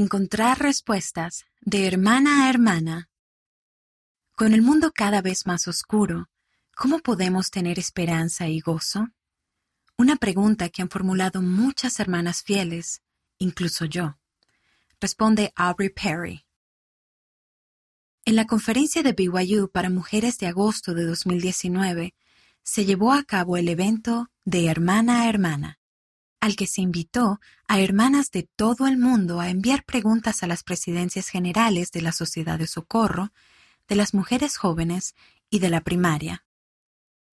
Encontrar respuestas de hermana a hermana. Con el mundo cada vez más oscuro, ¿cómo podemos tener esperanza y gozo? Una pregunta que han formulado muchas hermanas fieles, incluso yo. Responde Aubrey Perry. En la conferencia de BYU para mujeres de agosto de 2019, se llevó a cabo el evento de hermana a hermana, al que se invitó a hermanas de todo el mundo a enviar preguntas a las presidencias generales de la Sociedad de Socorro, de las mujeres jóvenes y de la primaria.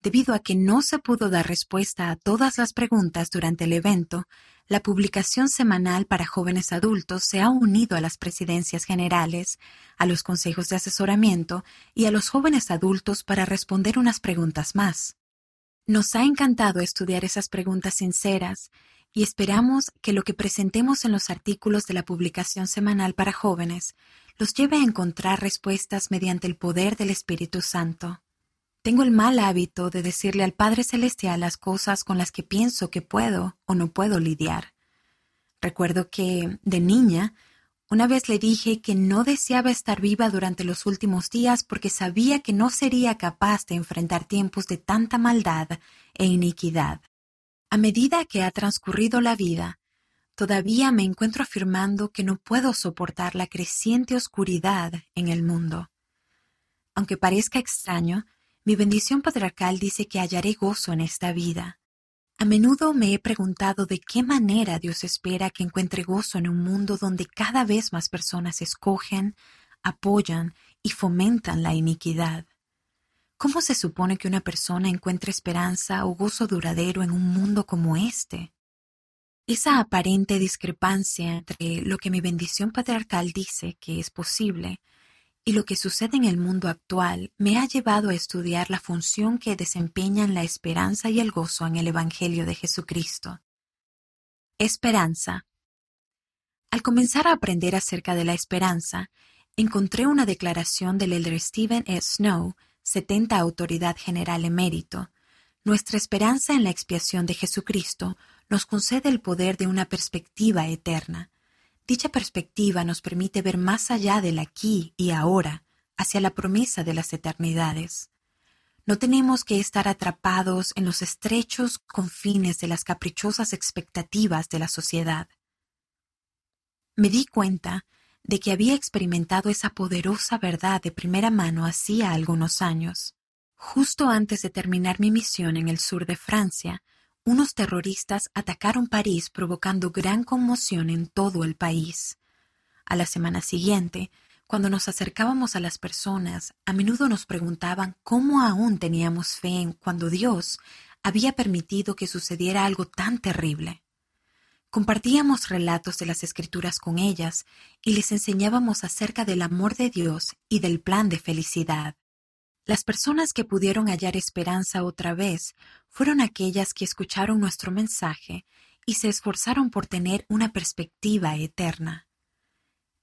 Debido a que no se pudo dar respuesta a todas las preguntas durante el evento, la publicación semanal para jóvenes adultos se ha unido a las presidencias generales, a los consejos de asesoramiento y a los jóvenes adultos para responder unas preguntas más. Nos ha encantado estudiar esas preguntas sinceras y esperamos que lo que presentemos en los artículos de la publicación semanal para jóvenes los lleve a encontrar respuestas mediante el poder del Espíritu Santo. Tengo el mal hábito de decirle al Padre Celestial las cosas con las que pienso que puedo o no puedo lidiar. Recuerdo que, de niña, una vez le dije que no deseaba estar viva durante los últimos días porque sabía que no sería capaz de enfrentar tiempos de tanta maldad e iniquidad. A medida que ha transcurrido la vida, todavía me encuentro afirmando que no puedo soportar la creciente oscuridad en el mundo. Aunque parezca extraño, mi bendición patriarcal dice que hallaré gozo en esta vida. A menudo me he preguntado de qué manera Dios espera que encuentre gozo en un mundo donde cada vez más personas escogen, apoyan y fomentan la iniquidad. ¿Cómo se supone que una persona encuentre esperanza o gozo duradero en un mundo como este? Esa aparente discrepancia entre lo que mi bendición patriarcal dice que es posible y lo que sucede en el mundo actual me ha llevado a estudiar la función que desempeñan la esperanza y el gozo en el Evangelio de Jesucristo. Esperanza. Al comenzar a aprender acerca de la esperanza, encontré una declaración del elder Stephen E. Snow, 70 Autoridad General Emérito. Nuestra esperanza en la expiación de Jesucristo nos concede el poder de una perspectiva eterna Dicha perspectiva nos permite ver más allá del aquí y ahora, hacia la promesa de las eternidades. No tenemos que estar atrapados en los estrechos confines de las caprichosas expectativas de la sociedad. Me di cuenta de que había experimentado esa poderosa verdad de primera mano hacía algunos años. Justo antes de terminar mi misión en el sur de Francia, unos terroristas atacaron París provocando gran conmoción en todo el país. A la semana siguiente, cuando nos acercábamos a las personas, a menudo nos preguntaban cómo aún teníamos fe en cuando Dios había permitido que sucediera algo tan terrible. Compartíamos relatos de las escrituras con ellas y les enseñábamos acerca del amor de Dios y del plan de felicidad. Las personas que pudieron hallar esperanza otra vez fueron aquellas que escucharon nuestro mensaje y se esforzaron por tener una perspectiva eterna.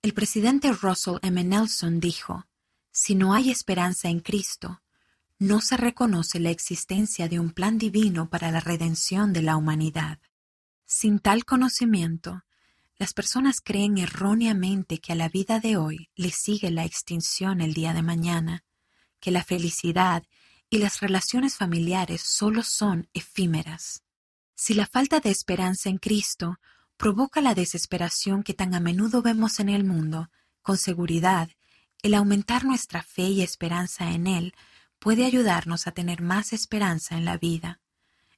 El presidente Russell M. Nelson dijo, Si no hay esperanza en Cristo, no se reconoce la existencia de un plan divino para la redención de la humanidad. Sin tal conocimiento, las personas creen erróneamente que a la vida de hoy le sigue la extinción el día de mañana, que la felicidad y las relaciones familiares solo son efímeras. Si la falta de esperanza en Cristo provoca la desesperación que tan a menudo vemos en el mundo, con seguridad, el aumentar nuestra fe y esperanza en Él puede ayudarnos a tener más esperanza en la vida.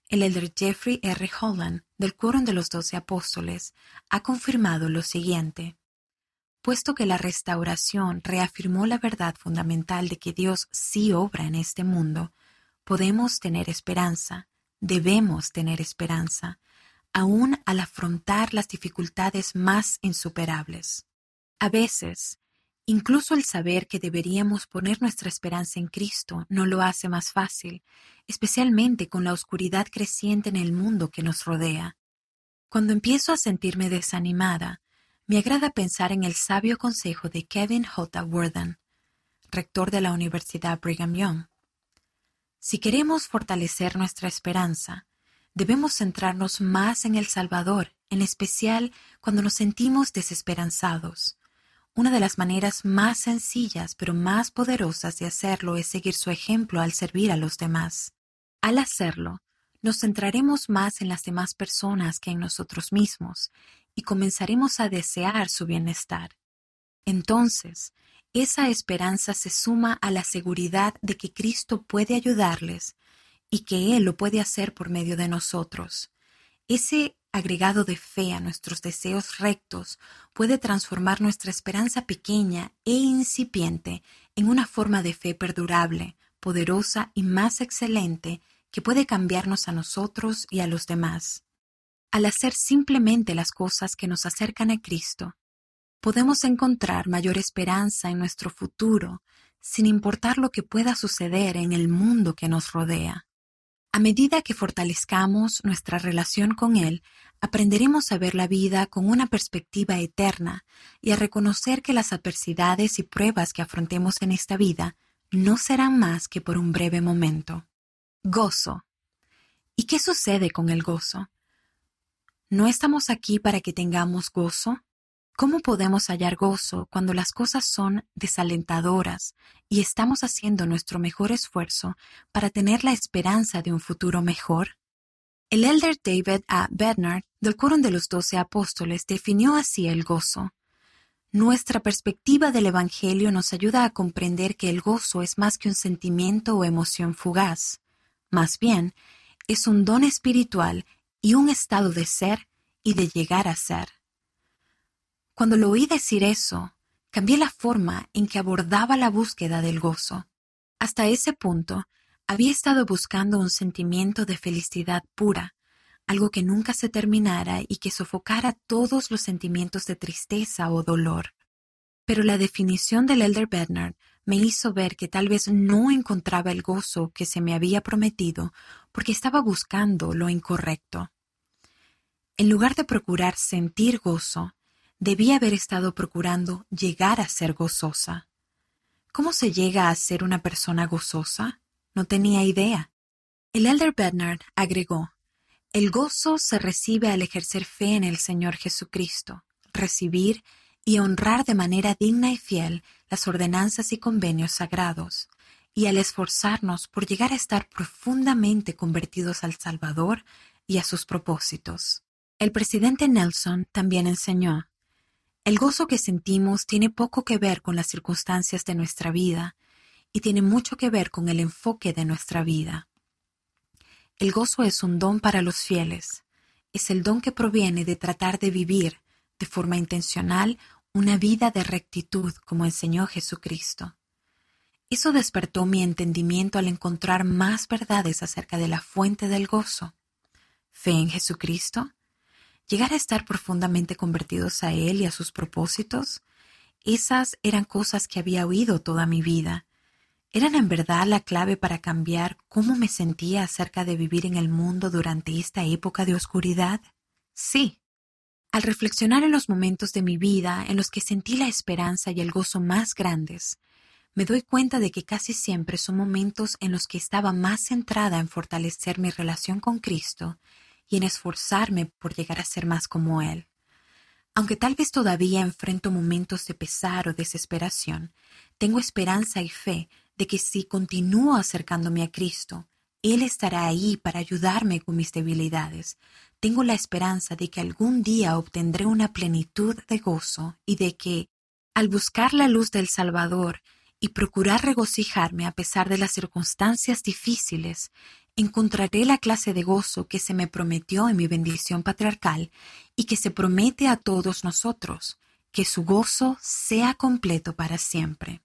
El elder Jeffrey R. Holland, del Quórum de los Doce Apóstoles, ha confirmado lo siguiente puesto que la restauración reafirmó la verdad fundamental de que Dios sí obra en este mundo, podemos tener esperanza, debemos tener esperanza, aún al afrontar las dificultades más insuperables. A veces, incluso el saber que deberíamos poner nuestra esperanza en Cristo no lo hace más fácil, especialmente con la oscuridad creciente en el mundo que nos rodea. Cuando empiezo a sentirme desanimada, me agrada pensar en el sabio consejo de Kevin J. Worthen, rector de la Universidad Brigham Young. Si queremos fortalecer nuestra esperanza, debemos centrarnos más en el Salvador en especial cuando nos sentimos desesperanzados. Una de las maneras más sencillas pero más poderosas de hacerlo es seguir su ejemplo al servir a los demás. Al hacerlo, nos centraremos más en las demás personas que en nosotros mismos y comenzaremos a desear su bienestar. Entonces, esa esperanza se suma a la seguridad de que Cristo puede ayudarles y que Él lo puede hacer por medio de nosotros. Ese agregado de fe a nuestros deseos rectos puede transformar nuestra esperanza pequeña e incipiente en una forma de fe perdurable, poderosa y más excelente que puede cambiarnos a nosotros y a los demás. Al hacer simplemente las cosas que nos acercan a Cristo, podemos encontrar mayor esperanza en nuestro futuro, sin importar lo que pueda suceder en el mundo que nos rodea. A medida que fortalezcamos nuestra relación con Él, aprenderemos a ver la vida con una perspectiva eterna y a reconocer que las adversidades y pruebas que afrontemos en esta vida no serán más que por un breve momento. Gozo. ¿Y qué sucede con el gozo? ¿No estamos aquí para que tengamos gozo? ¿Cómo podemos hallar gozo cuando las cosas son desalentadoras y estamos haciendo nuestro mejor esfuerzo para tener la esperanza de un futuro mejor? El elder David A. Bernard del Coro de los Doce Apóstoles definió así el gozo. Nuestra perspectiva del Evangelio nos ayuda a comprender que el gozo es más que un sentimiento o emoción fugaz. Más bien, es un don espiritual y un estado de ser y de llegar a ser. Cuando lo oí decir eso, cambié la forma en que abordaba la búsqueda del gozo. Hasta ese punto, había estado buscando un sentimiento de felicidad pura, algo que nunca se terminara y que sofocara todos los sentimientos de tristeza o dolor. Pero la definición del Elder Bernard me hizo ver que tal vez no encontraba el gozo que se me había prometido porque estaba buscando lo incorrecto. En lugar de procurar sentir gozo, debía haber estado procurando llegar a ser gozosa. ¿Cómo se llega a ser una persona gozosa? No tenía idea. El elder Bernard agregó, el gozo se recibe al ejercer fe en el Señor Jesucristo, recibir y honrar de manera digna y fiel las ordenanzas y convenios sagrados, y al esforzarnos por llegar a estar profundamente convertidos al Salvador y a sus propósitos. El presidente Nelson también enseñó, el gozo que sentimos tiene poco que ver con las circunstancias de nuestra vida y tiene mucho que ver con el enfoque de nuestra vida. El gozo es un don para los fieles. Es el don que proviene de tratar de vivir de forma intencional una vida de rectitud como enseñó Jesucristo. Eso despertó mi entendimiento al encontrar más verdades acerca de la fuente del gozo. Fe en Jesucristo, llegar a estar profundamente convertidos a Él y a sus propósitos, esas eran cosas que había oído toda mi vida. ¿Eran en verdad la clave para cambiar cómo me sentía acerca de vivir en el mundo durante esta época de oscuridad? Sí. Al reflexionar en los momentos de mi vida en los que sentí la esperanza y el gozo más grandes, me doy cuenta de que casi siempre son momentos en los que estaba más centrada en fortalecer mi relación con Cristo y en esforzarme por llegar a ser más como Él. Aunque tal vez todavía enfrento momentos de pesar o desesperación, tengo esperanza y fe de que si continúo acercándome a Cristo, Él estará ahí para ayudarme con mis debilidades. Tengo la esperanza de que algún día obtendré una plenitud de gozo y de que, al buscar la luz del Salvador y procurar regocijarme a pesar de las circunstancias difíciles, encontraré la clase de gozo que se me prometió en mi bendición patriarcal y que se promete a todos nosotros, que su gozo sea completo para siempre.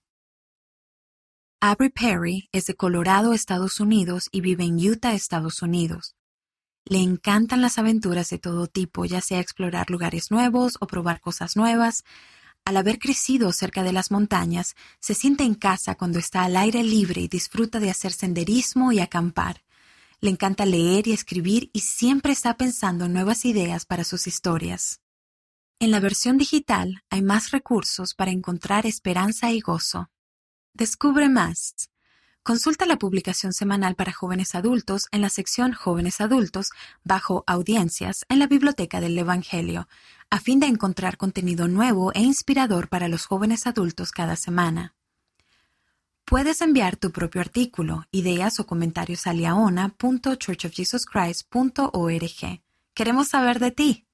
Aubrey Perry es de Colorado, Estados Unidos y vive en Utah, Estados Unidos. Le encantan las aventuras de todo tipo, ya sea explorar lugares nuevos o probar cosas nuevas. Al haber crecido cerca de las montañas, se siente en casa cuando está al aire libre y disfruta de hacer senderismo y acampar. Le encanta leer y escribir y siempre está pensando en nuevas ideas para sus historias. En la versión digital hay más recursos para encontrar esperanza y gozo. Descubre más. Consulta la publicación semanal para jóvenes adultos en la sección Jóvenes Adultos bajo Audiencias en la Biblioteca del Evangelio, a fin de encontrar contenido nuevo e inspirador para los jóvenes adultos cada semana. Puedes enviar tu propio artículo, ideas o comentarios a liaona.churchofjesuschrist.org. Queremos saber de ti.